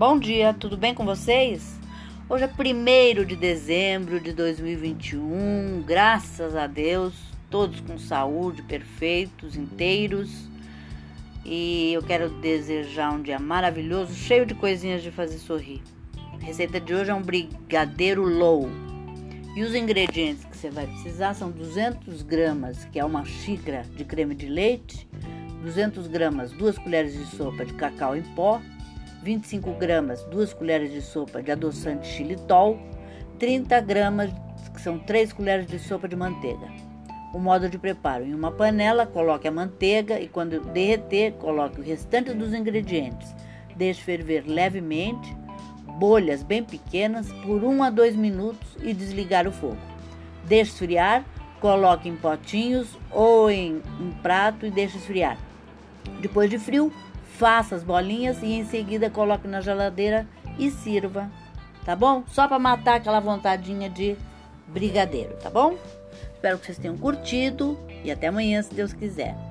Bom dia, tudo bem com vocês? Hoje é 1 de dezembro de 2021, graças a Deus, todos com saúde, perfeitos, inteiros. E eu quero desejar um dia maravilhoso, cheio de coisinhas de fazer sorrir. A receita de hoje é um brigadeiro low. E os ingredientes que você vai precisar são 200 gramas, que é uma xícara de creme de leite, 200 gramas, duas colheres de sopa de cacau em pó, 25 gramas, 2 colheres de sopa de adoçante xilitol, 30 gramas, que são 3 colheres de sopa de manteiga. O modo de preparo: em uma panela, coloque a manteiga e quando derreter, coloque o restante dos ingredientes. Deixe ferver levemente, bolhas bem pequenas, por 1 a 2 minutos e desligar o fogo. Deixe esfriar, coloque em potinhos ou em um prato e deixe esfriar. Depois de frio, faça as bolinhas e em seguida coloque na geladeira e sirva, tá bom? Só para matar aquela vontadinha de brigadeiro, tá bom? Espero que vocês tenham curtido e até amanhã, se Deus quiser.